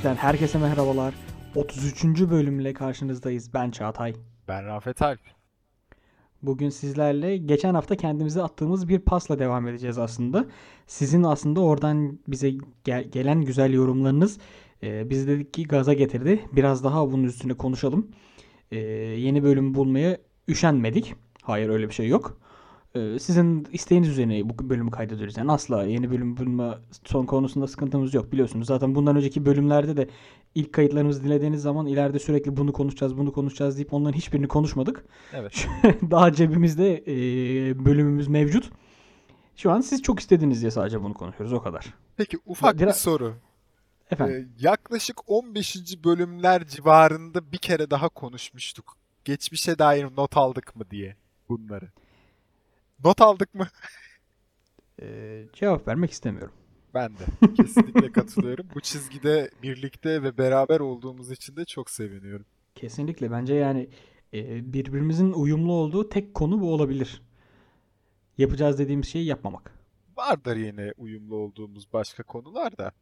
Bizden herkese merhabalar. 33. bölümle karşınızdayız. Ben Çağatay. Ben Rafet Alp. Bugün sizlerle geçen hafta kendimize attığımız bir pasla devam edeceğiz aslında. Sizin aslında oradan bize gel- gelen güzel yorumlarınız e, bizi dedik ki gaza getirdi. Biraz daha bunun üstüne konuşalım. E, yeni bölüm bulmaya üşenmedik. Hayır öyle bir şey yok. E, sizin isteğiniz üzerine bu bölümü kaydediyoruz. Yani asla yeni bölüm bulma son konusunda sıkıntımız yok biliyorsunuz. Zaten bundan önceki bölümlerde de ilk kayıtlarımızı dinlediğiniz zaman ileride sürekli bunu konuşacağız, bunu konuşacağız deyip onların hiçbirini konuşmadık. Evet. Daha cebimizde e, bölümümüz mevcut. Şu an siz çok istediniz diye sadece bunu konuşuyoruz o kadar. Peki ufak bir Biraz- soru. Efendim. Ee, yaklaşık 15. bölümler civarında bir kere daha konuşmuştuk. Geçmişe dair not aldık mı diye bunları. Not aldık mı? e, cevap vermek istemiyorum. Ben de kesinlikle katılıyorum. Bu çizgide birlikte ve beraber olduğumuz için de çok seviniyorum. Kesinlikle bence yani e, birbirimizin uyumlu olduğu tek konu bu olabilir. Yapacağız dediğimiz şeyi yapmamak. Vardır yine uyumlu olduğumuz başka konular da.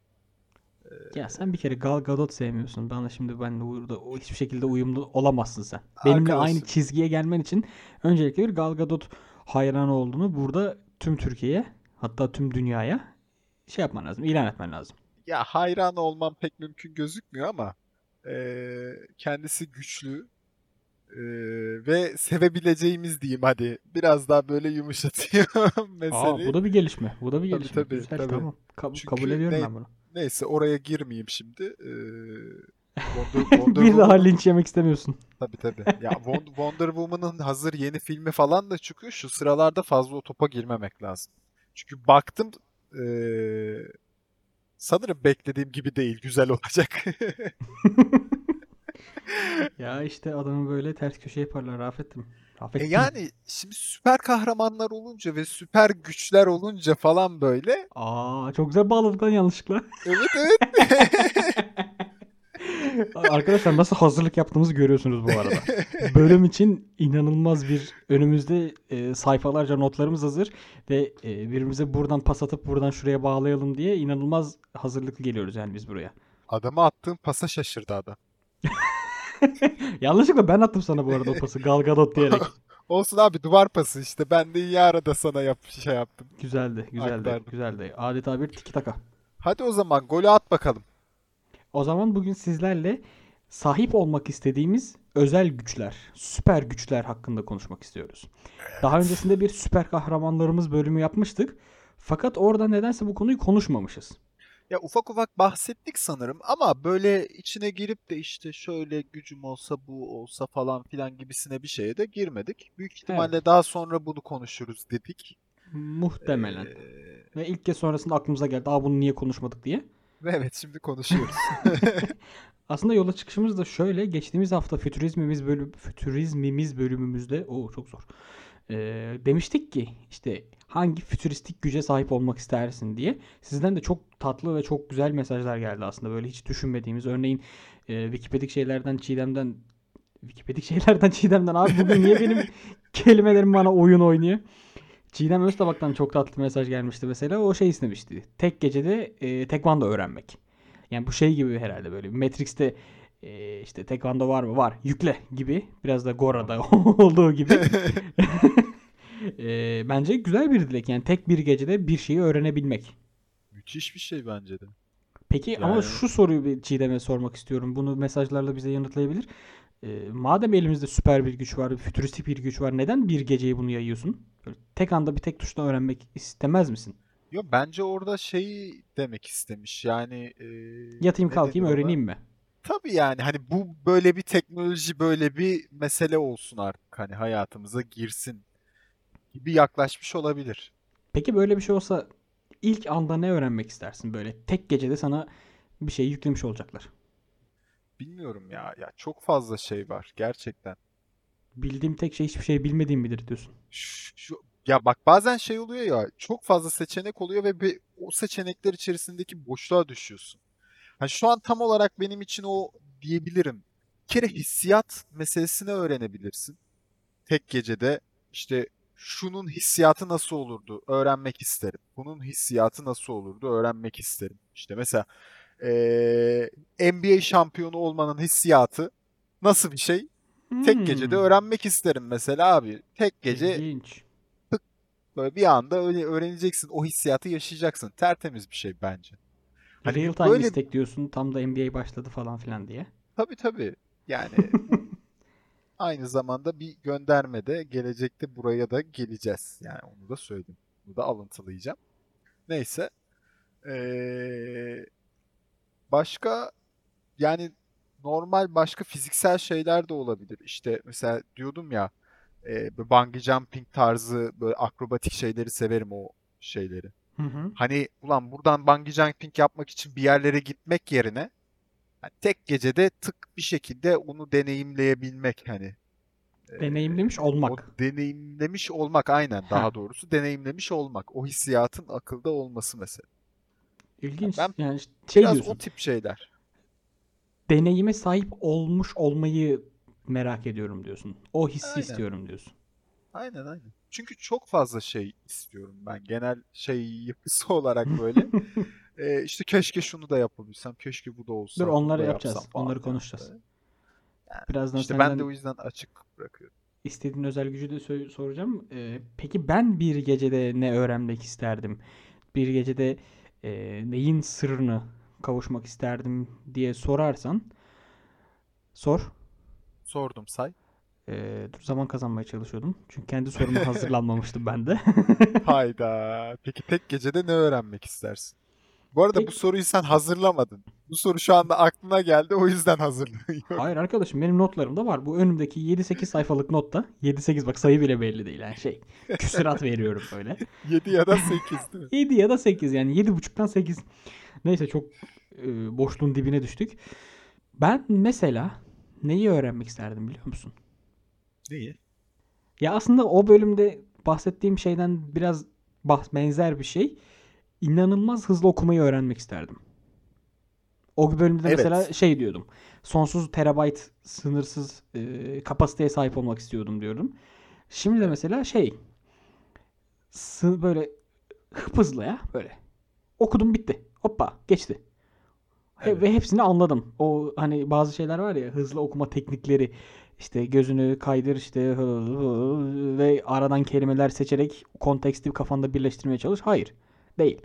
Ya sen bir kere Gal Gadot sevmiyorsun. Bana şimdi ben de burada hiçbir şekilde uyumlu olamazsın sen. Benimle Arkadaşım. aynı çizgiye gelmen için öncelikle bir Gal Gadot hayranı olduğunu burada tüm Türkiye'ye hatta tüm dünyaya şey yapman lazım, ilan etmen lazım. Ya hayran olmam pek mümkün gözükmüyor ama eee, kendisi güçlü eee, ve sevebileceğimiz diyeyim hadi. Biraz daha böyle yumuşatıyor Aa, meseleyi. bu da bir gelişme. Bu da bir Tabii, gelişme. tabii, Güzel, tabii. tamam. Ka- Çünkü kabul ediyorum ne- ben bunu. Neyse oraya girmeyeyim şimdi. Eee, Wonder, Wonder bir daha linç yemek istemiyorsun. Tabii tabii. Ya Won- Wonder Woman'ın hazır yeni filmi falan da çıkıyor. Şu sıralarda fazla o topa girmemek lazım. Çünkü baktım eee, sanırım beklediğim gibi değil. Güzel olacak. Ya işte adamı böyle ters köşe yaparlar Rafet'im. E Rafet'im. yani şimdi süper kahramanlar olunca ve süper güçler olunca falan böyle. Aa çok güzel bağladık lan yanlışlıkla. Evet evet. Arkadaşlar nasıl hazırlık yaptığımızı görüyorsunuz bu arada. Bölüm için inanılmaz bir önümüzde e, sayfalarca notlarımız hazır ve e, birbirimize buradan pas atıp buradan şuraya bağlayalım diye inanılmaz hazırlıklı geliyoruz yani biz buraya. Adama attığım pasa şaşırdı adam. Yanlışlıkla ben attım sana bu arada o pası Gal Gadot diyerek. Olsun abi duvar pası işte. Ben de iyi arada sana yap şey yaptım. Güzeldi, güzeldi, Aktardım. güzeldi. Adeta bir tiki taka. Hadi o zaman golü at bakalım. O zaman bugün sizlerle sahip olmak istediğimiz özel güçler, süper güçler hakkında konuşmak istiyoruz. Daha öncesinde bir süper kahramanlarımız bölümü yapmıştık. Fakat orada nedense bu konuyu konuşmamışız. Ya ufak ufak bahsettik sanırım ama böyle içine girip de işte şöyle gücüm olsa bu olsa falan filan gibisine bir şeye de girmedik. Büyük ihtimalle daha sonra bunu konuşuruz dedik. Muhtemelen. Ee, Ve ilk kez sonrasında aklımıza geldi. Aa bunu niye konuşmadık diye. Ve evet şimdi konuşuyoruz. Aslında yola çıkışımız da şöyle. Geçtiğimiz hafta fütürizmimiz bölüm fütürizmimiz bölümümüzde o çok zor. Ee, demiştik ki işte hangi fütüristik güce sahip olmak istersin diye. Sizden de çok tatlı ve çok güzel mesajlar geldi aslında. Böyle hiç düşünmediğimiz. Örneğin e, Wikipedik şeylerden Çiğdem'den Wikipedik şeylerden Çiğdem'den abi bugün niye benim kelimelerim bana oyun oynuyor? Çiğdem Öztabak'tan çok tatlı mesaj gelmişti mesela. O şey istemişti. Tek gecede e, tekvando öğrenmek. Yani bu şey gibi herhalde böyle Matrix'te e, işte tekvando var mı? Var. Yükle gibi. Biraz da Gora'da olduğu gibi. E, bence güzel bir dilek. Yani tek bir gecede bir şeyi öğrenebilmek. Müthiş bir şey bence de. Peki ama Yani- şu soruyu bir Çiğdem'e sormak istiyorum. Bunu mesajlarla bize yanıtlayabilir. E, madem elimizde süper bir güç var, fütüristik bir güç var. Neden bir geceyi bunu yayıyorsun? Tek anda bir tek tuşla öğrenmek istemez misin? Yo bence orada şey demek istemiş yani e, Yatayım kalkayım ona? öğreneyim mi? Tabii yani hani bu böyle bir teknoloji böyle bir mesele olsun artık hani hayatımıza girsin gibi yaklaşmış olabilir. Peki böyle bir şey olsa ilk anda ne öğrenmek istersin böyle? Tek gecede sana bir şey yüklemiş olacaklar. Bilmiyorum ya ya çok fazla şey var gerçekten. Bildiğim tek şey hiçbir şey bilmediğim midir diyorsun. Şu, şu- ya bak bazen şey oluyor ya çok fazla seçenek oluyor ve bir, o seçenekler içerisindeki boşluğa düşüyorsun. Hani şu an tam olarak benim için o diyebilirim. Bir kere hissiyat meselesini öğrenebilirsin. Tek gecede işte şunun hissiyatı nasıl olurdu öğrenmek isterim. Bunun hissiyatı nasıl olurdu öğrenmek isterim. İşte mesela Ee, NBA şampiyonu olmanın hissiyatı nasıl bir şey? Tek gecede Hmm, öğrenmek isterim mesela abi. Tek gece ilginç. Böyle bir anda öyle öğreneceksin. O hissiyatı yaşayacaksın. Tertemiz bir şey bence. Hani Real time böyle istek diyorsun tam da NBA başladı falan filan diye. tabii tabii. Yani aynı zamanda bir gönderme de gelecekte buraya da geleceğiz. Yani onu da söyledim. Bunu da alıntılayacağım. Neyse. Ee, başka yani normal başka fiziksel şeyler de olabilir. İşte mesela diyordum ya e, bungee jumping tarzı böyle akrobatik şeyleri severim o şeyleri. Hı hı. Hani ulan buradan bungee jumping yapmak için bir yerlere gitmek yerine hani tek gecede tık bir şekilde onu deneyimleyebilmek hani e, Deneyimlemiş o olmak. deneyimlemiş olmak aynen daha Ha, doğrusu deneyimlemiş olmak o hissiyatın akılda olması mesela. ilginç. Ben Yani şey biraz o diyorsun. tip şeyler. Deneyime sahip olmuş olmayı merak ediyorum diyorsun. O hissi Aynen. istiyorum diyorsun. Aynen aynen. Çünkü çok fazla şey istiyorum ben genel şey yapısı olarak böyle. Ee, işte keşke şunu da yapabilsem, keşke bu da olsa, Dur onları yapacağız. Onları konuşacağız. böyle. Birazdan İşte ben de o yüzden açık bırakıyorum. istediğin özel gücü de soracağım. Ee, peki ben bir gecede ne öğrenmek isterdim? Bir gecede e, neyin sırrını kavuşmak isterdim diye sorarsan sor. Sordum say. Ee, dur zaman kazanmaya çalışıyordum. Çünkü kendi soruma hazırlanmamıştım ben de. Hayda. Peki tek gecede ne öğrenmek istersin? Bu arada bu Tek soruyu sen hazırlamadın. Bu soru şu anda aklına geldi o yüzden hazırlanıyor. Hayır arkadaşım benim notlarımda var. Bu önümdeki 7-8 sayfalık notta 7-8 bak sayı bile belli değil. Yani şey küsurat veriyorum böyle. 7 ya da 8 değil mi? 7 ya da 8 yani 7.5'tan 8. Neyse çok e, boşluğun dibine düştük. Ben mesela neyi öğrenmek isterdim biliyor musun? Neyi? Ya aslında o bölümde bahsettiğim şeyden biraz bah- benzer bir şey. İnanılmaz hızlı okumayı öğrenmek isterdim. O bölümde de mesela Evet. şey diyordum. Sonsuz terabayt sınırsız e, kapasiteye sahip olmak istiyordum diyordum. Şimdi de mesela şey böyle hızlı ya böyle. Okudum bitti. Hoppa geçti. Evet. Ve hepsini anladım. O hani bazı şeyler var ya hızlı okuma teknikleri işte gözünü kaydır işte hı- hı- ve aradan kelimeler seçerek konteksti kafanda birleştirmeye çalış. Hayır. Değil.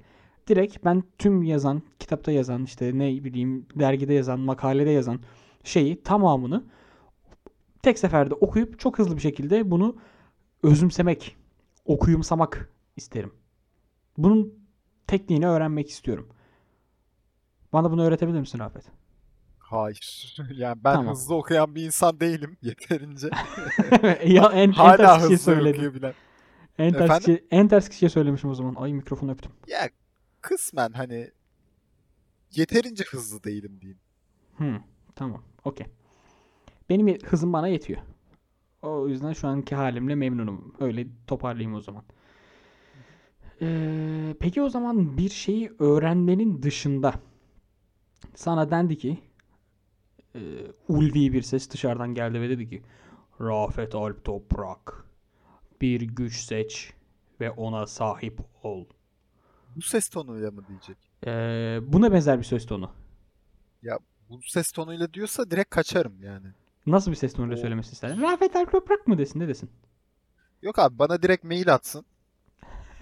Direkt ben tüm yazan, kitapta yazan, işte ne bileyim dergide yazan, makalede yazan şeyi tamamını tek seferde okuyup çok hızlı bir şekilde bunu özümsemek, okuyumsamak isterim. Bunun tekniğini öğrenmek istiyorum. Bana bunu öğretebilir misin Rafet? Hayır. Yani ben Tamam. hızlı okuyan bir insan değilim yeterince. ya en, en Hala ters kişiye hızlı söyledim. okuyabilen. En ters Efendim? kişiye, en ters kişiye söylemişim o zaman. Ay mikrofonu öptüm. Ya kısmen hani yeterince hızlı değilim diyeyim. Hmm, tamam. Okey. Benim hızım bana yetiyor. O yüzden şu anki halimle memnunum. Öyle toparlayayım o zaman. Ee, peki o zaman bir şeyi öğrenmenin dışında sana dendi ki e, ulvi bir ses dışarıdan geldi ve dedi ki Rafet Alp Toprak bir güç seç ve ona sahip ol. Bu ses tonuyla mı diyecek? Ee, buna benzer bir söz tonu. Ya bu ses tonuyla diyorsa direkt kaçarım yani. Nasıl bir ses tonuyla söylemesini isterdin? Rafet Alp Toprak mı desin? Ne desin? yok abi bana direkt mail atsın.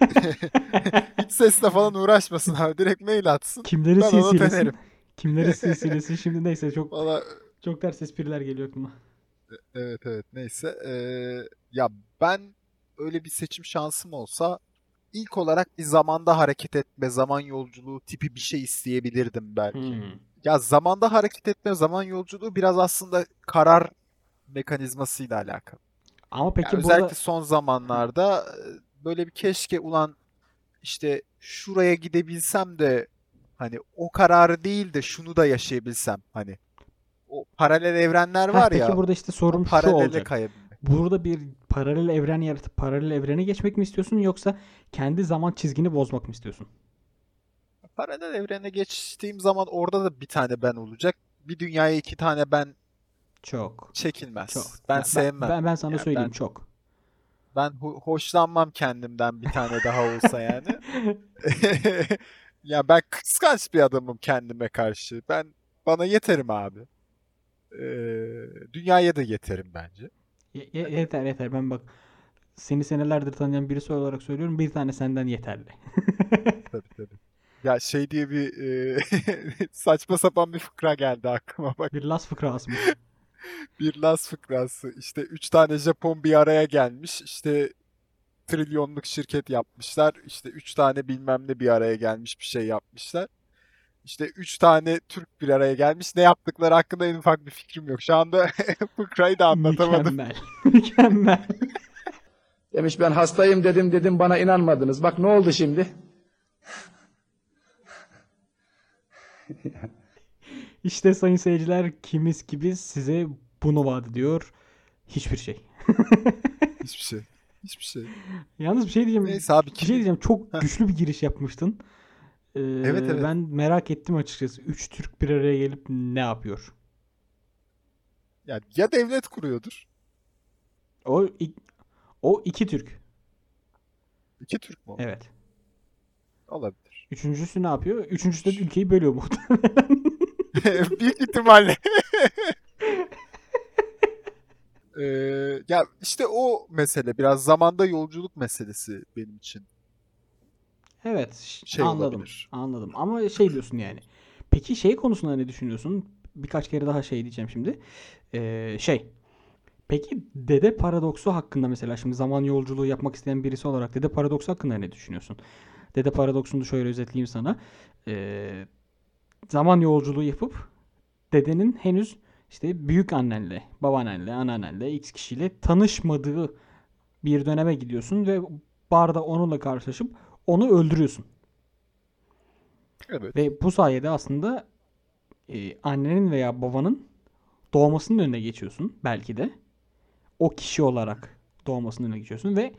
Hiç sesle falan uğraşmasın abi. Direkt mail atsın. Kimlerin Ben ona silsilesin? Kimlerin silsilesin? Şimdi neyse çok Valla çok ters espriler geliyor aklıma. evet evet neyse. Ee, ya ben öyle bir seçim şansım olsa ilk olarak bir zamanda hareket etme, zaman yolculuğu tipi bir şey isteyebilirdim belki. Hmm. Ya zamanda hareket etme, zaman yolculuğu biraz aslında karar mekanizmasıyla alakalı. Ama peki özellikle burada son zamanlarda e, böyle bir keşke ulan işte şuraya gidebilsem de hani o kararı değil de şunu da yaşayabilsem hani o paralel evrenler var peki ya burada işte sorum şu olacak. kayabilmek. Burada bir paralel evren yaratıp paralel evrene geçmek mi istiyorsun yoksa kendi zaman çizgini bozmak mı istiyorsun? Paralel evrene geçtiğim zaman orada da bir tane ben olacak. Bir dünyaya iki tane ben Çok. çekilmez. Çok. Ben Ya sevmem. ben, ben sana Yani söyleyeyim ben çok. ben ho- hoşlanmam kendimden bir tane daha olsa yani. Ya ben kıskanç bir adamım kendime karşı. Ben bana yeterim abi. Ee, dünyaya da yeterim bence. Ye- ye- yeter yeter ben bak seni senelerdir tanıyan birisi olarak söylüyorum bir tane senden yeterli. Tabii tabii. Ya şey diye bir e, saçma sapan bir fıkra geldi aklıma bak. Bir las fıkrası mı? Bir Las fıkrası. İşte üç tane Japon bir araya gelmiş. İşte trilyonluk şirket yapmışlar. İşte üç tane bilmem ne bir araya gelmiş bir şey yapmışlar. İşte üç tane Türk bir araya gelmiş. Ne yaptıkları hakkında en ufak bir fikrim yok. Şu anda fıkrayı da anlatamadım. Mükemmel. Mükemmel. Demiş ben hastayım dedim dedim bana inanmadınız. Bak ne oldu şimdi? İşte sayın seyirciler kimiz gibi size bunu vaat ediyor. Hiçbir şey. Hiçbir şey. Hiçbir şey. Yalnız bir şey diyeceğim. Neyse abi Bir şey diyeceğim. Çok güçlü bir giriş yapmıştın. Ee, Evet, evet. Ben merak ettim açıkçası. Üç Türk bir araya gelip ne yapıyor? Ya, ya devlet kuruyordur. O o iki Türk. İki Türk mü? Evet. Olabilir. Üçüncüsü ne yapıyor? Üçüncüsü de ülkeyi bölüyor muhtemelen. Büyük ihtimalle. Ee, ya işte o mesele biraz zamanda yolculuk meselesi benim için. Evet, Şey anladım. olabilir. Anladım. Ama şey diyorsun yani. Peki şey konusunda ne düşünüyorsun? Birkaç kere daha şey diyeceğim şimdi. Ee, şey. Peki dede paradoksu hakkında mesela şimdi zaman yolculuğu yapmak isteyen birisi olarak dede paradoksu hakkında ne düşünüyorsun? Dede paradoksunu da şöyle özetleyeyim sana. Ee, zaman yolculuğu yapıp dedenin henüz işte büyük annenle, babaannenle, anneannenle, x kişiyle tanışmadığı bir döneme gidiyorsun ve barda onunla karşılaşıp onu öldürüyorsun. Evet. Ve bu sayede aslında e, annenin veya babanın doğmasının önüne geçiyorsun belki de. O kişi olarak doğmasının önüne geçiyorsun ve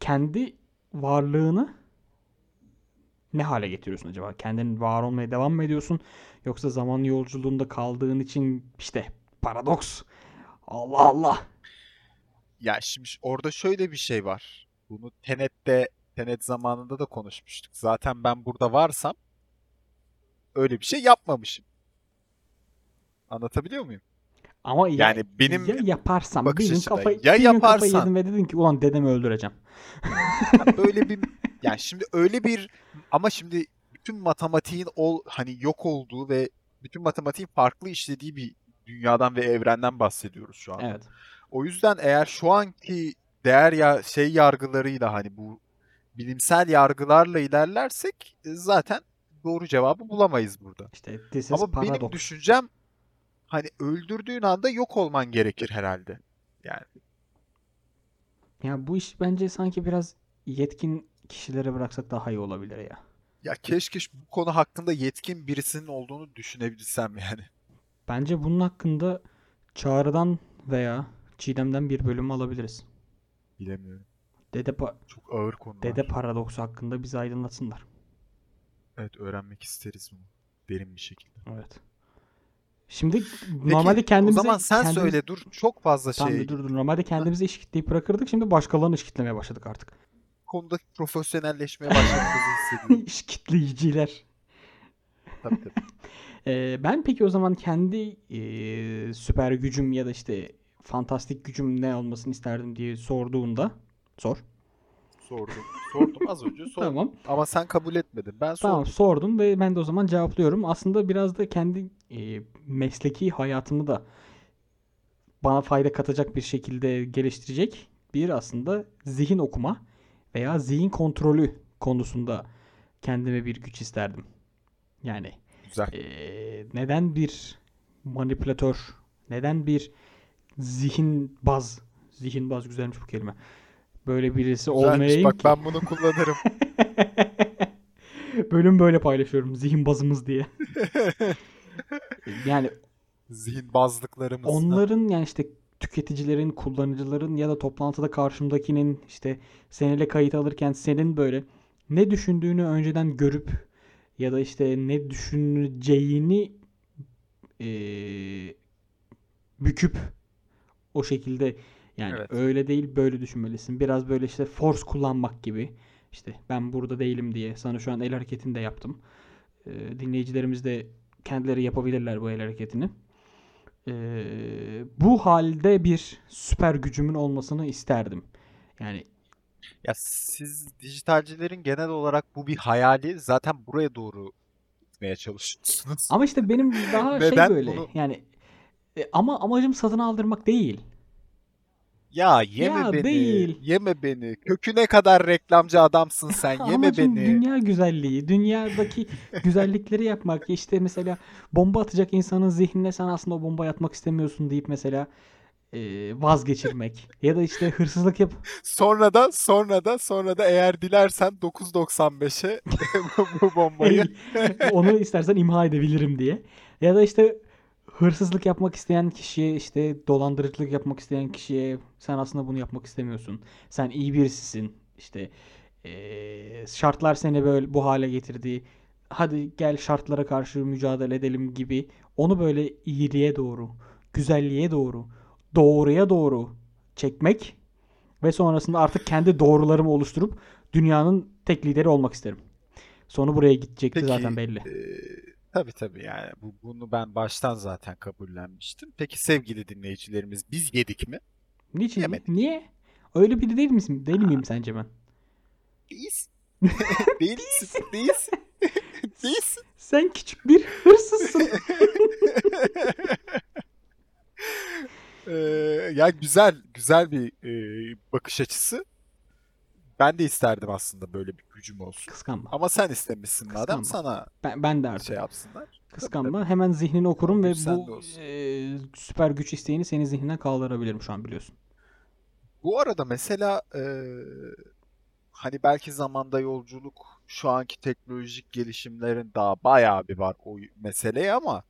kendi varlığını ne hale getiriyorsun acaba? Kendin var olmaya devam mı ediyorsun? Yoksa zaman yolculuğunda kaldığın için işte paradoks. Allah Allah. Ya şimdi orada şöyle bir şey var. Bunu Tenet'te Tenet zamanında da konuşmuştuk. Zaten ben burada varsam öyle bir şey yapmamışım. Anlatabiliyor muyum? Ama ya, Yani benim ya yaparsam açıda, kafayı, ya bir gün kafayı yaparsan- yedin ve dedin ki ulan dedemi öldüreceğim. Böyle bir yani şimdi öyle bir ama şimdi bütün matematiğin ol hani yok olduğu ve bütün matematiğin farklı işlediği bir dünyadan ve evrenden bahsediyoruz şu an. Evet. O yüzden eğer şu anki değer ya şey yargılarıyla hani bu bilimsel yargılarla ilerlersek e, zaten doğru cevabı bulamayız burada. İşte this is Ama benim paradox. düşüncem hani öldürdüğün anda yok olman gerekir herhalde. Yani Ya bu iş bence sanki biraz yetkin kişilere bıraksak daha iyi olabilir ya. ya keşke bu konu hakkında yetkin birisinin olduğunu düşünebilsem yani. Bence bunun hakkında Çağrı'dan veya Çiğdem'den bir bölüm alabiliriz. Bilemiyorum. Dede, pa- Çok ağır konular. Dede paradoksu hakkında bizi aydınlatsınlar. Evet öğrenmek isteriz bunu. Derin bir şekilde. Evet. Şimdi Peki, normalde kendimize o zaman sen kendimiz- söyle dur. Çok fazla Tamam şey dur dur. Normalde kendimizi iş kitleyip bırakırdık. Şimdi başkalarını iş kitlemeye başladık artık. Konuda profesyonelleşmeye başladığımızı hissediyorum. iş kitleyiciler. tabii tabii. Ee, ben peki o zaman kendi e, süper gücüm ya da işte fantastik gücüm ne olmasını isterdim diye sorduğunda sor. Sordum. Sordum az önce sordum. Tamam. Ama sen kabul etmedin. Ben Tamam sordum. sordum ve ben de o zaman cevaplıyorum. Aslında biraz da kendi e, mesleki hayatımı da bana fayda katacak bir şekilde geliştirecek bir aslında zihin okuma veya zihin kontrolü konusunda kendime bir güç isterdim. Yani Güzel. e, neden bir manipülatör, neden bir zihin baz, zihin baz güzelmiş bu kelime. Böyle birisi Güzelmiş. olmayayım Bak ki. ben bunu kullanırım. Bölüm böyle paylaşıyorum. Zihin bazımız diye. yani Zihin bazlıklarımız. onların yani işte tüketicilerin, kullanıcıların ya da toplantıda karşımdakinin işte seninle kayıt alırken senin böyle ne düşündüğünü önceden görüp ya da işte ne düşüneceğini eee, büküp o şekilde yani Evet. öyle değil böyle düşünmelisin. Biraz böyle işte force kullanmak gibi İşte ben burada değilim diye sana şu an el hareketini de yaptım. Ee, dinleyicilerimiz de kendileri yapabilirler bu el hareketini. Ee, bu halde bir süper gücümün olmasını isterdim. Yani Ya siz dijitalcilerin genel olarak bu bir hayali zaten buraya doğru gitmeye çalışıyorsunuz. ama işte benim daha şey böyle bunu- yani e, ama amacım satın aldırmak değil. Ya yeme Ya beni, değil. yeme beni. Köküne kadar reklamcı adamsın sen. Yeme Amacım beni. dünya güzelliği, dünyadaki güzellikleri yapmak. İşte mesela bomba atacak insanın zihnine sen aslında o bombayı atmak istemiyorsun deyip mesela e, vazgeçirmek. Ya da işte hırsızlık yap. Sonra da sonra da sonra da eğer dilersen 9.95'e bu, bu bombayı Onu istersen imha edebilirim diye. Ya da işte hırsızlık yapmak isteyen kişiye işte dolandırıcılık yapmak isteyen kişiye sen aslında bunu yapmak istemiyorsun. Sen iyi birisisin. İşte eee, şartlar seni böyle bu hale getirdi. Hadi gel şartlara karşı mücadele edelim gibi. Onu böyle iyiliğe doğru, güzelliğe doğru, doğruya doğru çekmek ve sonrasında artık kendi doğrularımı oluşturup dünyanın tek lideri olmak isterim. Sonu buraya gidecekti Peki, zaten belli. e, tabii tabii yani bu, bunu ben baştan zaten kabullenmiştim. Peki sevgili dinleyicilerimiz biz yedik mi? Niçin? yemedik. Niye? Öyle biri değil misin? Değil miyim sence ben? Değiliz. Değilsin. Değilsin. Değilsin. Sen küçük bir hırsızsın. Ee, ya güzel güzel bir e, bakış açısı. Ben de isterdim aslında böyle bir gücüm olsun. Kıskanma. Ama sen istemişsin madem Kıskanma. sana Ben, ben de artık. şey yapsınlar. Kıskanma. Hemen zihnini okurum ve bu e, süper güç isteğini senin zihninden kaldırabilirim şu an biliyorsun. Bu arada mesela e, hani belki zamanda yolculuk şu anki teknolojik gelişimlerin daha bayağı bir var o meseleye ama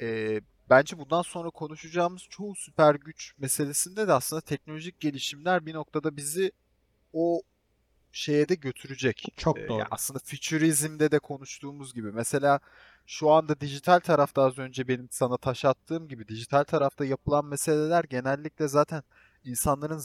e, bence bundan sonra konuşacağımız çoğu süper güç meselesinde de aslında teknolojik gelişimler bir noktada bizi o şeye de götürecek. Çok E, doğru. ya aslında fütürizmde de konuştuğumuz gibi mesela şu anda dijital tarafta az önce benim sana taş attığım gibi dijital tarafta yapılan meseleler genellikle zaten insanların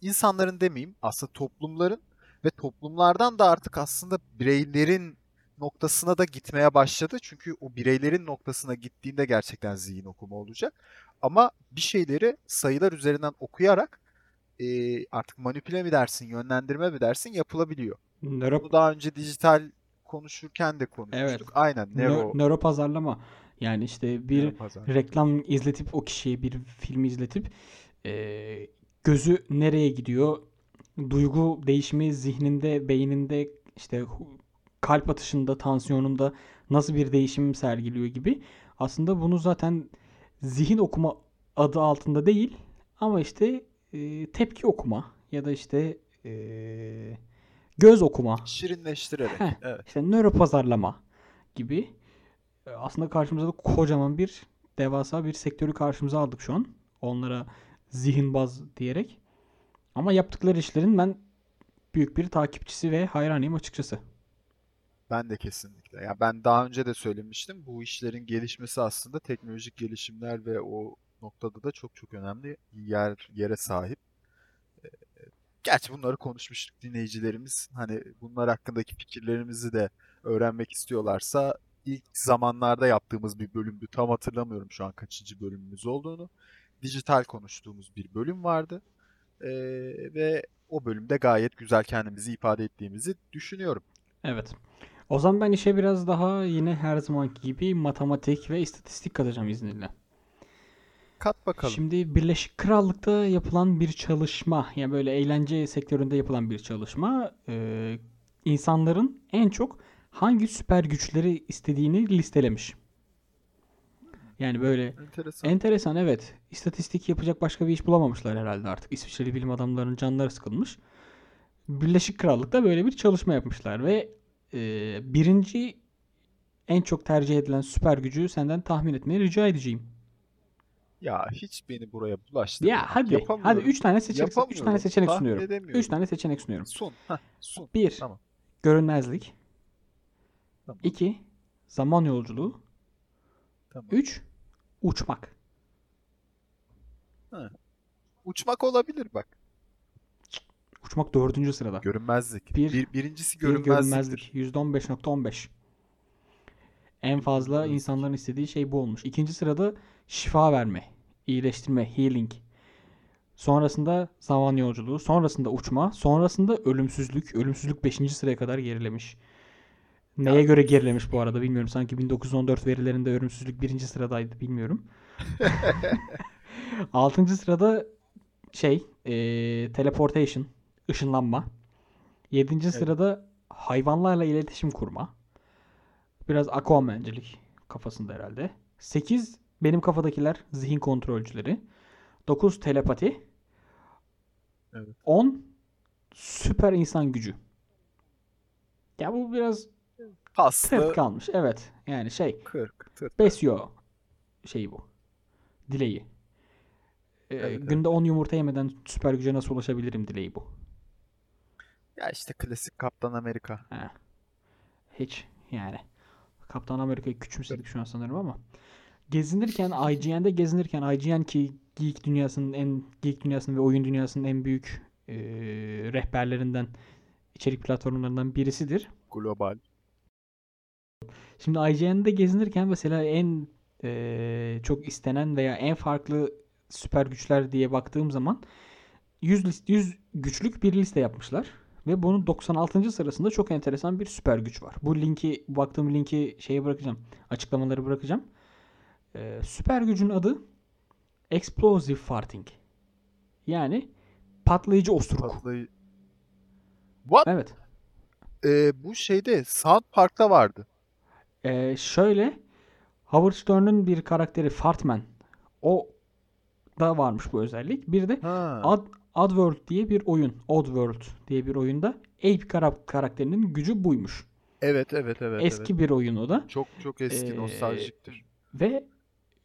insanların demeyeyim aslında toplumların ve toplumlardan da artık aslında bireylerin noktasına da gitmeye başladı. Çünkü o bireylerin noktasına gittiğinde gerçekten zihin okuma olacak. Ama bir şeyleri sayılar üzerinden okuyarak e, artık manipüle mi dersin, yönlendirme mi dersin yapılabiliyor. Nöro, Bunu daha önce dijital konuşurken de konuşmuştuk. Evet. Aynen. Nero. nö- nöro pazarlama. Yani işte bir reklam izletip o kişiye bir filmi izletip e, gözü nereye gidiyor? Duygu değişimi zihninde, beyninde işte kalp atışında, tansiyonunda nasıl bir değişim sergiliyor gibi. Aslında bunu zaten zihin okuma adı altında değil ama işte e, tepki okuma ya da işte e, göz okuma Şirinleştirerek. Heh. Evet. işte nöro pazarlama gibi aslında karşımıza da kocaman bir devasa bir sektörü karşımıza aldık şu an. Onlara zihinbaz diyerek. Ama yaptıkları işlerin ben büyük bir takipçisi ve hayranıyım açıkçası. Ben de kesinlikle. Ya ben daha önce de söylemiştim. Bu işlerin gelişmesi aslında teknolojik gelişimler ve o noktada da çok çok önemli yer yere sahip. Ee, Gerçi bunları konuşmuştuk dinleyicilerimiz. Hani bunlar hakkındaki fikirlerimizi de öğrenmek istiyorlarsa ilk zamanlarda yaptığımız bir bölümdü. Tam hatırlamıyorum şu an kaçıncı bölümümüz olduğunu. Dijital konuştuğumuz bir bölüm vardı. Ee, ve o bölümde gayet güzel kendimizi ifade ettiğimizi düşünüyorum. Evet. O zaman ben işe biraz daha yine her zamanki gibi matematik ve istatistik katacağım izninle. Kat bakalım. Şimdi Birleşik Krallık'ta yapılan bir çalışma, yani böyle eğlence sektöründe yapılan bir çalışma, e, insanların en çok hangi süper güçleri istediğini listelemiş. Yani böyle Enteresan. enteresan evet. İstatistik yapacak başka bir iş bulamamışlar herhalde artık. İsviçreli bilim adamlarının canları sıkılmış. Birleşik Krallık'ta böyle bir çalışma yapmışlar ve e, birinci en çok tercih edilen süper gücü senden tahmin etmeni rica edeceğim. Ya hiç beni buraya bulaştırma. Ya hadi. Hadi 3 tane seçenek 3 tane seçenek Tahmin sunuyorum. edemiyorum. 3 tane seçenek sunuyorum. Sun. Heh, sun. 1. Tamam. Görünmezlik. Tamam. 2. Zaman yolculuğu. Tamam. 3. Uçmak. Uçmak olabilir bak. Uçmak dördüncü sırada. Görünmezlik. Bir- Bir, birincisi Bir görünmezliktir. görünmezlik. %15.15. En fazla Görünmezlik. insanların istediği şey bu olmuş. İkinci sırada şifa verme, iyileştirme, healing. Sonrasında zaman yolculuğu, sonrasında uçma, sonrasında ölümsüzlük. Ölümsüzlük 5. sıraya kadar gerilemiş. Neye göre gerilemiş bu arada bilmiyorum. Sanki 1914 verilerinde ölümsüzlük birinci sıradaydı bilmiyorum. Altıncı sırada şey, eee, teleportation, ışınlanma. Yedinci sırada hayvanlarla iletişim kurma. Biraz Aquaman'cilik kafasında herhalde. 8 benim kafadakiler zihin kontrolcüleri. 9 telepati. Evet. 10 süper insan gücü. Ya bu biraz tırt Paslı kalmış. Evet. Yani şey 40. Tırt. besyo şeyi bu. Dileği. Ee, Evet, evet. günde 10 yumurta yemeden süper güce nasıl ulaşabilirim dileği bu. Ya işte klasik Kaptan Amerika. Ha. Hiç yani. Kaptan Amerika'yı küçümsedik şu an sanırım ama. Gezinirken IGN'de gezinirken IGN ki geek dünyasının en geek dünyasının ve oyun dünyasının en büyük eee, rehberlerinden içerik platformlarından birisidir. Global. Şimdi IGN'de gezinirken mesela en eee, çok istenen veya en farklı süper güçler diye baktığım zaman 100 list 100 güçlük bir liste yapmışlar ve bunun 96. sırasında çok enteresan bir süper güç var. Bu linki baktığım linki şeye bırakacağım. Açıklamaları bırakacağım. Eee, süper gücün adı Explosive Farting. Yani patlayıcı osuruk. Patlayı... What? Evet. Ee, bu şeyde South Park'ta vardı. Ee, şöyle Howard Stern'ın bir karakteri Fartman. O da varmış bu özellik. Bir de Ha. Odd, Oddworld diye bir oyun. Oddworld diye bir oyunda Ape kara- karakterinin gücü buymuş. Evet evet evet. Eski evet. bir oyun o da. Çok çok eski Ee, nostaljiktir. Ve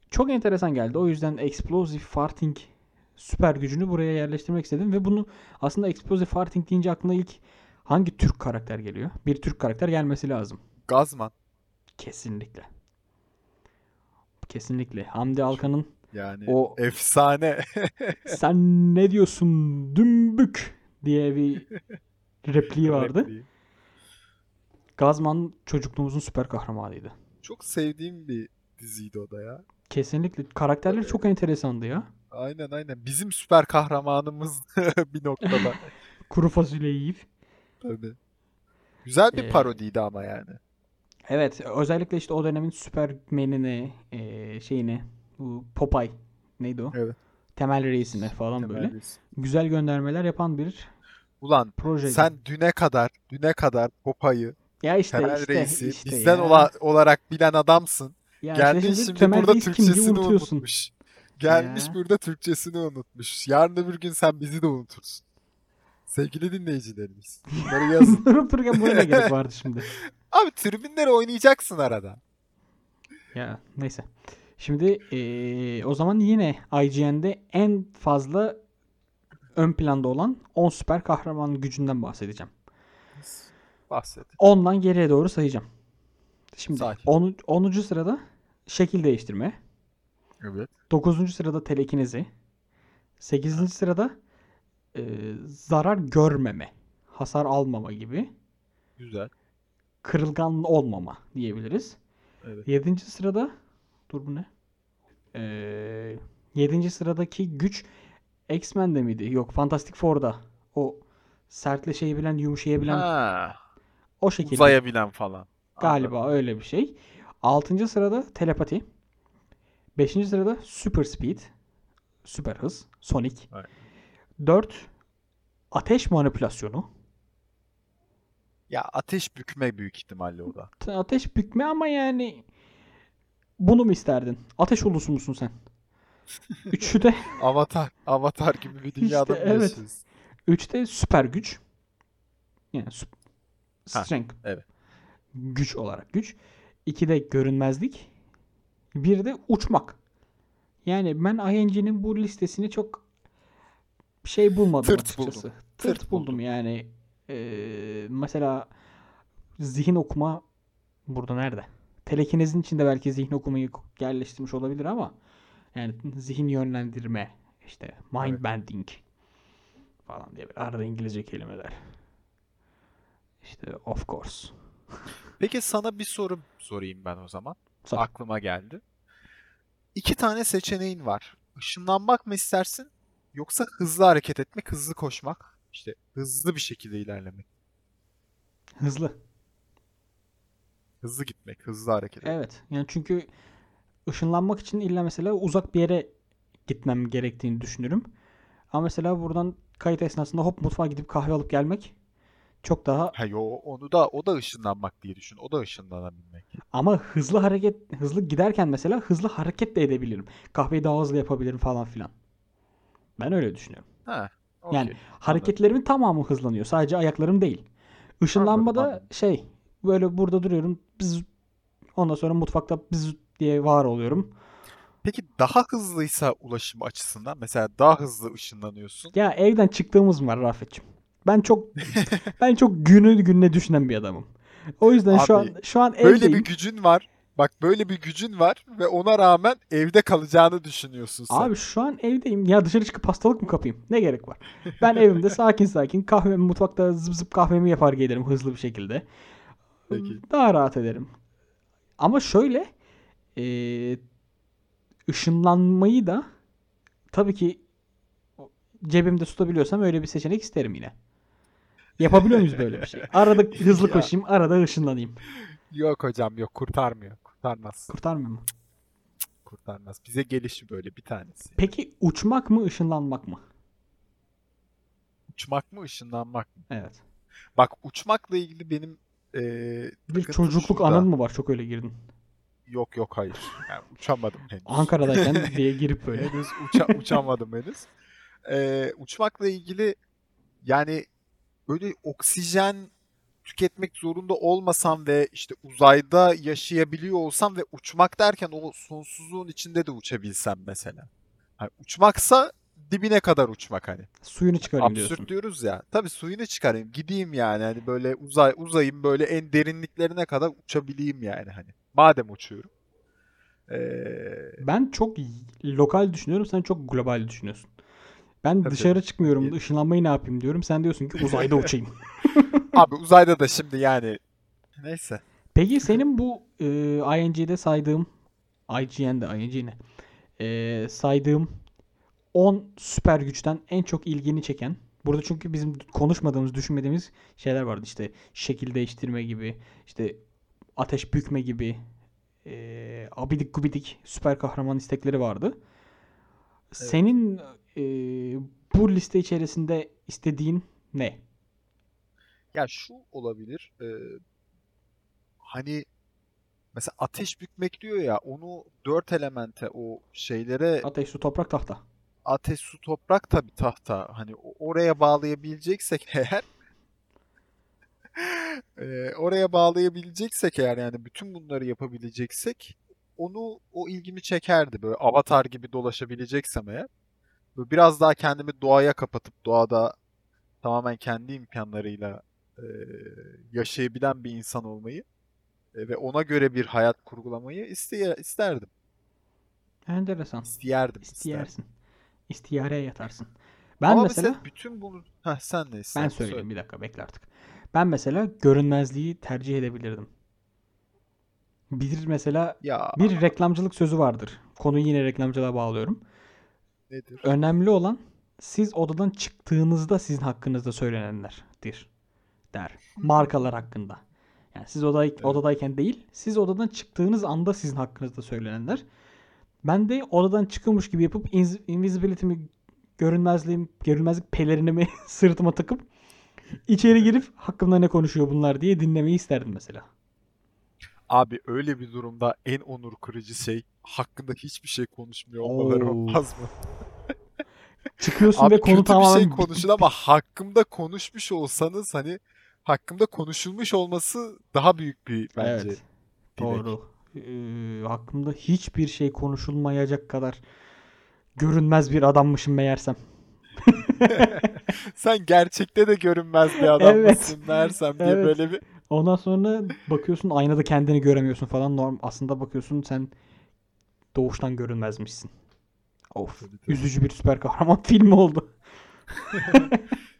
çok enteresan geldi. O yüzden Explosive Farting süper gücünü buraya yerleştirmek istedim. Ve bunu aslında Explosive Farting deyince aklına ilk hangi Türk karakter geliyor? Bir Türk karakter gelmesi lazım. Gazman. Kesinlikle. Kesinlikle. Hamdi Alkan'ın Yani O- efsane. sen ne diyorsun dümbük diye bir repliği vardı. Repliği. Gazman çocukluğumuzun süper kahramanıydı. Çok sevdiğim bir diziydi o da ya. Kesinlikle. Karakterleri çok enteresandı ya. Aynen aynen. Bizim süper kahramanımız bir noktada. Kuru fasulye yiyip. Tabii. Güzel bir Ee, parodiydi ama yani. Evet. Özellikle işte o dönemin Superman'ine eee şeyine bu Popeye neydi o? Evet. Temel reisine falan böyle. Temelliyiz. Güzel göndermeler yapan bir Ulan projeydi. sen düne kadar, düne kadar Popa'yı, ya işte Temel işte, Reis'i işte bizden ya. ola- olarak bilen adamsın. Ya işte Geldin şimdi Temel burada Reis Türkçesini unutmuş. Gelmiş Ya. burada Türkçesini unutmuş. Yarın öbür gün sen bizi de unutursun. Sevgili dinleyicilerimiz. Bunları yazın. Durup dururken buna ne gerek vardı şimdi? Abi tribünlere oynayacaksın arada. Ya neyse. Şimdi eee, o zaman yine IGN'de en fazla ön planda olan 10 süper kahraman gücünden bahsedeceğim. Bahset. 10'dan geriye doğru sayacağım. Şimdi Say. 10. 10. sırada şekil değiştirme. Evet. 9. sırada telekinezi. 8. sırada eee, zarar görmeme. Hasar almama gibi. Güzel. Kırılgan olmama diyebiliriz. Evet. 7. sırada dur bu ne? Ee, 7. sıradaki güç X-Men'de miydi? Yok Fantastic Four'da. O sertleşebilen, yumuşayabilen Ha. o şekilde. Uzayabilen falan. Galiba Anladım. öyle bir şey. 6. sırada telepati. 5. sırada super speed. Süper hız. Sonic. Aynen. 4. Ateş manipülasyonu. Ya ateş bükme büyük ihtimalle o da. Ateş bükme ama yani bunu mu isterdin? Ateş ulusu musun sen? Üçü de Avatar. Avatar gibi bir dünyada İşte evet. Üçte süper güç. Yani süp- Ha, strength. evet. Güç olarak güç. İkide görünmezlik. Bir de uçmak. Yani ben ING'nin bu listesini çok şey bulmadım Tırt açıkçası. buldum. Tırt, Tırt buldum buldum. yani. Ee, mesela zihin okuma burada nerede? Telekinezin içinde belki zihin okumayı yerleştirmiş olabilir ama yani zihin yönlendirme işte mind Evet. bending falan diye böyle arada İngilizce kelimeler. İşte of course. Peki sana bir soru sorayım ben o zaman. Sor. Aklıma geldi. İki tane seçeneğin var. Işınlanmak mı istersin yoksa hızlı hareket etmek, hızlı koşmak? İşte hızlı bir şekilde ilerlemek. Hızlı. Hızlı gitmek, hızlı hareket etmek. Evet. Yani çünkü ışınlanmak için illa mesela uzak bir yere gitmem gerektiğini düşünürüm. Ama mesela buradan kayıt esnasında hop mutfağa gidip kahve alıp gelmek çok daha Ha yo onu da o da ışınlanmak diye düşün. O da ışınlanabilmek. ama hızlı hareket hızlı giderken mesela hızlı hareket de edebilirim. Kahveyi daha hızlı yapabilirim falan filan. Ben öyle düşünüyorum. Ha. Yani okey. hareketlerimin tamamı hızlanıyor. Sadece ayaklarım değil. Işınlanmada Anladım, anladım. şey böyle burada duruyorum. Bız, ondan sonra mutfakta bız diye var oluyorum. Peki daha hızlıysa ulaşım açısından mesela daha hızlı ışınlanıyorsun. Ya evden çıktığımız var Rafet'ciğim. Ben çok ben çok günü gününe düşünen bir adamım. O yüzden şu an Abi, şu an Böyle evdeyim. bir gücün var. Bak böyle bir gücün var ve ona rağmen evde kalacağını düşünüyorsun sen. Abi şu an evdeyim. Ya dışarı çıkıp hastalık mı kapayım? Ne gerek var? Ben evimde sakin sakin kahvemi mutfakta zıp zıp kahvemi yapar gelirim hızlı bir şekilde. Peki. Daha rahat ederim. Ama şöyle eee, ışınlanmayı da tabii ki cebimde tutabiliyorsam öyle bir seçenek isterim yine. Yapabiliyor muyuz böyle bir şey? Arada hızlı koşayım, arada ışınlanayım. Yok hocam yok kurtarmıyor. Kurtarmaz. Kurtarmıyor mu? Kurtarmaz. Bize gelişi böyle bir tanesi. Peki uçmak mı, ışınlanmak mı? Uçmak mı ışınlanmak mı? Evet. Bak uçmakla ilgili benim eee Bir çocukluk şurada. anın mı var? Çok öyle girdin. Yok yok hayır. Yani uçamadım henüz. Ankara'dayken diye girip böyle. henüz uça- uçamadım henüz. Eee, uçmakla ilgili yani böyle oksijen tüketmek zorunda olmasam ve işte uzayda yaşayabiliyor olsam ve uçmak derken o sonsuzluğun içinde de uçabilsem mesela. Hani uçmaksa dibine kadar uçmak hani. Suyunu çıkarayım Absürt diyorsun. diyoruz ya. Tabii suyunu çıkarayım. Gideyim yani. Hani böyle uzay uzayım böyle en derinliklerine kadar uçabileyim yani hani. Madem uçuyorum. Ee, Ben çok lokal düşünüyorum, sen çok global düşünüyorsun. Ben Tabii, dışarı çıkmıyorum, tabii. ışınlanmayı ne yapayım diyorum. Sen diyorsun ki uzayda uçayım. abi uzayda da şimdi yani neyse. Peki senin bu e, ING'de saydığım IGN'de ING ne? E, saydığım 10 süper güçten en çok ilgini çeken burada çünkü bizim konuşmadığımız, düşünmediğimiz şeyler vardı. İşte şekil değiştirme gibi, işte ateş bükme gibi, e, abidik gubidik süper kahraman istekleri vardı. Senin e, bu liste içerisinde istediğin ne? Ya şu olabilir. e, hani mesela ateş bükmek diyor ya onu dört elemente o şeylere Ateş, su, toprak, tahta. ateş, su, toprak tabii tahta. Hani oraya bağlayabileceksek eğer e, oraya bağlayabileceksek eğer yani bütün bunları yapabileceksek onu o ilgimi çekerdi. Böyle avatar gibi dolaşabileceksem eğer. Biraz daha kendimi doğaya kapatıp doğada tamamen kendi imkanlarıyla e, yaşayabilen bir insan olmayı e, ve ona göre bir hayat kurgulamayı isteye, isterdim. Enteresan. İsteyerdim. isterdim. İstiyersin. İstiyareye yatarsın. Ben Ama mesela, mesela bütün bunu... Heh, sen ben istersin? söyleyeyim Söyle. bir dakika bekle artık. Ben mesela görünmezliği tercih edebilirdim. Bir mesela Ya bir reklamcılık sözü vardır. Konuyu yine reklamcılığa bağlıyorum. Nedir? Önemli olan siz odadan çıktığınızda sizin hakkınızda söylenenlerdir der. Markalar hakkında. Yani siz oday, Evet. odadayken değil, siz odadan çıktığınız anda sizin hakkınızda söylenenler. Ben de odadan çıkıyormuş gibi yapıp inz- invisibility'mi, görünmezliğim, görünmezlik pelerinimi sırtıma takıp içeri girip hakkımda ne konuşuyor bunlar diye dinlemeyi isterdim mesela. Abi öyle bir durumda en onur kırıcı şey hakkında hiçbir şey konuşmuyor olmaları Oo. olmaz mı? Çıkıyorsun Abi ve konu kötü bir şey konuşun ama hakkımda konuşmuş olsanız hani hakkımda konuşulmuş olması daha büyük bir bence Evet. dilek. Doğru. Ee, hakkımda hiçbir şey konuşulmayacak kadar görünmez bir adammışım meğersem. Sen gerçekte de görünmez bir adam Evet. mısın meğersem diye Evet. böyle bir Ondan sonra bakıyorsun aynada kendini göremiyorsun falan. Norm aslında bakıyorsun sen doğuştan görünmezmişsin. Of. Üzücü bir süper kahraman filmi oldu.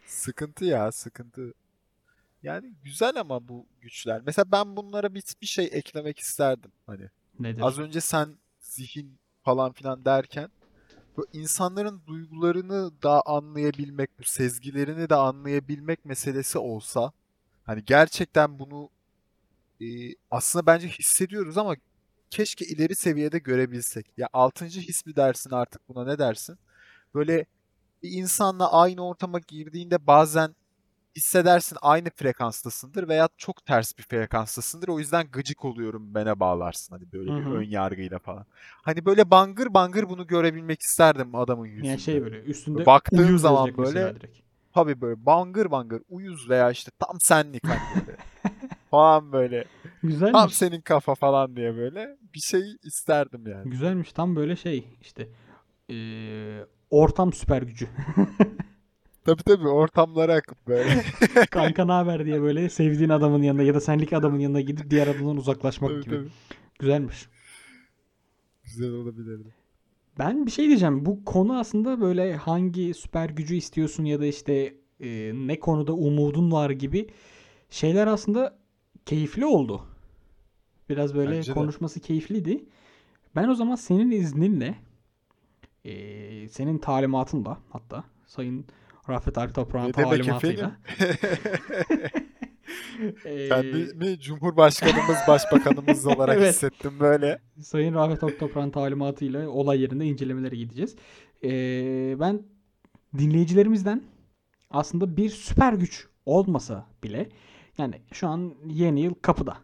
Sıkıntı ya sıkıntı. Yani güzel ama bu güçler. Mesela ben bunlara bir, bir şey eklemek isterdim. Hani Nedir? az önce sen zihin falan filan derken bu insanların duygularını da anlayabilmek, bu sezgilerini de anlayabilmek meselesi olsa hani gerçekten bunu e, aslında bence hissediyoruz ama keşke ileri seviyede görebilsek. Ya altıncı his mi dersin artık buna ne dersin? Böyle bir insanla aynı ortama girdiğinde bazen hissedersin aynı frekanstasındır veya çok ters bir frekanstasındır. O yüzden gıcık oluyorum bene bağlarsın hani böyle Hı bir ön yargıyla falan. Hani böyle bangır bangır bunu görebilmek isterdim adamın yüzünde. Yani şey böyle üstünde Baktığım zaman böyle-. Tabii böyle bangır bangır uyuz veya işte tam senlik hani böyle. falan böyle. Tam Güzelmiş. senin kafa falan diye böyle bir şey isterdim yani. Güzelmiş. Tam böyle şey işte eee, ortam süper gücü. Tabii tabii ortamlara akıp böyle. Kanka ne haber diye böyle sevdiğin adamın yanına ya da senlik adamın yanına gidip diğer adamdan uzaklaşmak Tabii, gibi. tabii. Güzelmiş. Güzel olabilirdi. Ben bir şey diyeceğim. Bu konu aslında böyle hangi süper gücü istiyorsun ya da işte e, ne konuda umudun var gibi şeyler aslında keyifli oldu. Biraz böyle Bence de. konuşması keyifliydi. Ben o zaman senin izninle e, senin talimatınla hatta Sayın Rafet Arif Toprağ'ın talimatıyla e, Kendimi Cumhurbaşkanımız, Başbakanımız olarak Evet. hissettim böyle. Sayın Rafet Oktoprak'ın talimatıyla olay yerinde incelemelere gideceğiz. Ee, ben dinleyicilerimizden aslında bir süper güç olmasa bile yani şu an yeni yıl kapıda.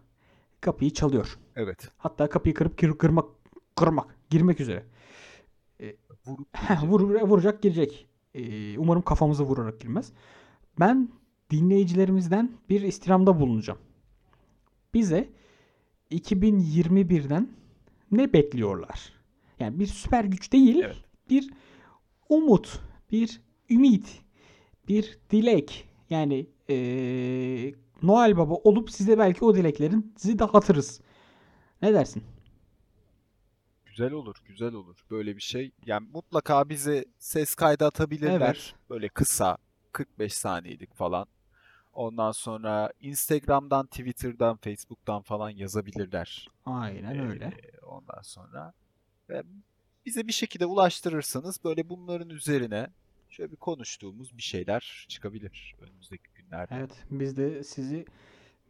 Kapıyı çalıyor. Evet. Hatta kapıyı kırıp kır, kırmak kırmak girmek üzere. Heh, vur, vuracak girecek. Ee, umarım kafamıza vurarak girmez. Ben dinleyicilerimizden bir istirhamda bulunacağım. Bize 2021'den ne bekliyorlar? Yani bir süper güç değil, Evet. bir umut, bir ümit, bir dilek. Yani ee, Noel Baba olup size belki o dileklerinizi dağıtırız. Ne dersin? Güzel olur, güzel olur. Böyle bir şey. Yani mutlaka bize ses kaydı atabilirler. Evet. Böyle kısa, 45 saniyelik falan. Ondan sonra Instagram'dan, Twitter'dan, Facebook'tan falan yazabilirler. Aynen öyle. Ee, ondan sonra ve bize bir şekilde ulaştırırsanız böyle bunların üzerine şöyle bir konuştuğumuz bir şeyler çıkabilir önümüzdeki günlerde. Evet, biz de sizi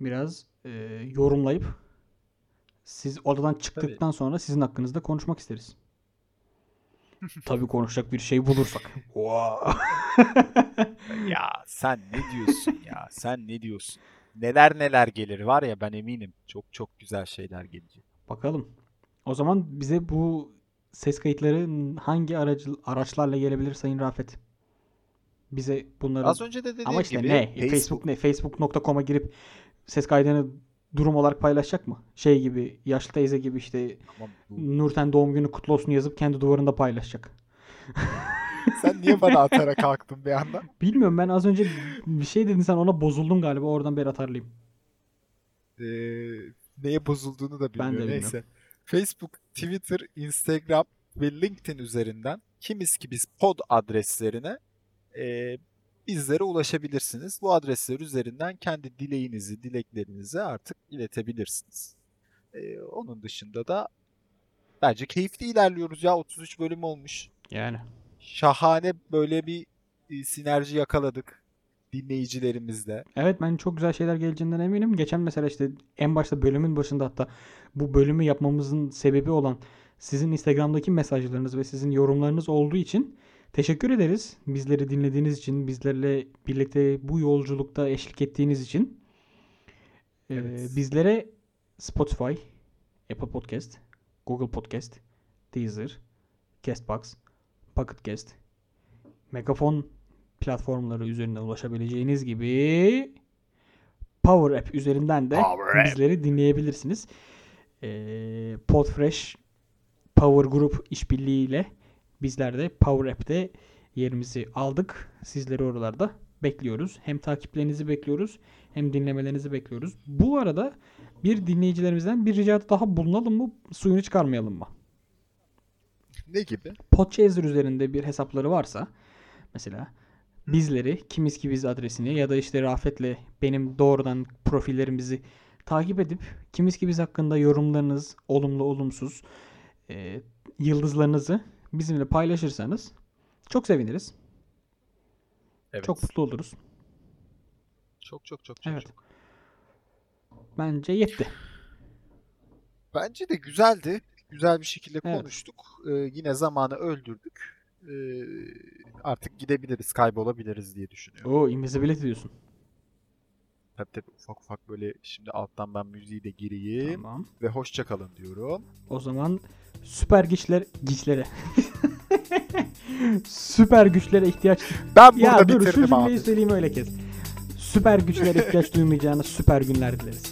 biraz e, yorumlayıp siz odadan çıktıktan sonra sizin hakkınızda konuşmak isteriz. Tabii konuşacak bir şey bulursak. Ya sen ne diyorsun ya? Sen ne diyorsun? Neler neler gelir var ya ben eminim. Çok çok güzel şeyler gelecek. Bakalım. O zaman bize bu ses kayıtları hangi aracı, araçlarla gelebilir Sayın Rafet? Bize bunları Az önce de dediğim ama işte gibi ne? Facebook, Facebook ne? Facebook.com'a girip ses kaydını durum olarak paylaşacak mı? Şey gibi, yaşlı teyze gibi işte Ama bu- Nurten doğum günü kutlu olsun yazıp kendi duvarında paylaşacak. sen niye bana atarak kalktın bir anda? Bilmiyorum ben az önce bir şey dedin sen ona bozuldun galiba oradan beri atarlayayım. Ee, neye bozulduğunu da bilmiyorum. bilmiyorum. Neyse. Facebook, Twitter, Instagram ve LinkedIn üzerinden kimiz ki biz pod adreslerine e, bizlere ulaşabilirsiniz. Bu adresler üzerinden kendi dileğinizi, dileklerinizi artık iletebilirsiniz. E, onun dışında da bence keyifli ilerliyoruz ya. 33 bölüm olmuş. Yani. Şahane böyle bir e, sinerji yakaladık dinleyicilerimizle. Evet ben çok güzel şeyler geleceğinden eminim. Geçen mesela işte en başta bölümün başında hatta bu bölümü yapmamızın sebebi olan sizin Instagram'daki mesajlarınız ve sizin yorumlarınız olduğu için teşekkür ederiz. Bizleri dinlediğiniz için, bizlerle birlikte bu yolculukta eşlik ettiğiniz için. Ee, Evet. bizlere Spotify, Apple Podcast, Google Podcast, Deezer, Castbox, Pocket Cast, Megafon platformları üzerinden ulaşabileceğiniz gibi Power App üzerinden de Power App. bizleri dinleyebilirsiniz. Ee, Podfresh Power Group işbirliğiyle bizler de Power App'te yerimizi aldık. Sizleri oralarda bekliyoruz. Hem takiplerinizi bekliyoruz hem dinlemelerinizi bekliyoruz. Bu arada bir dinleyicilerimizden bir ricada daha bulunalım mı? Suyunu çıkarmayalım mı? Ne gibi? Podchaser üzerinde bir hesapları varsa mesela bizleri kimiz ki biz adresini ya da işte Rafet'le benim doğrudan profillerimizi takip edip kimiz ki biz hakkında yorumlarınız olumlu olumsuz e, yıldızlarınızı bizimle paylaşırsanız çok seviniriz. Evet. Çok mutlu oluruz. çok çok çok çok. Evet. çok. Bence yetti. Bence de güzeldi. Güzel bir şekilde Evet. konuştuk. Ee, yine zamanı öldürdük. Ee, artık gidebiliriz, kaybolabiliriz diye düşünüyorum. Oo invisibility diyorsun. Tabii tabii ufak ufak böyle şimdi alttan ben müziği de gireyim Tamam. ve hoşça kalın diyorum. O zaman süper güçler güçlere süper güçlere ihtiyaç Ben burada ya dur şu bitirdim cümleyi abi. söyleyeyim öyle kes. Süper güçlere ihtiyaç duymayacağına süper günler dileriz.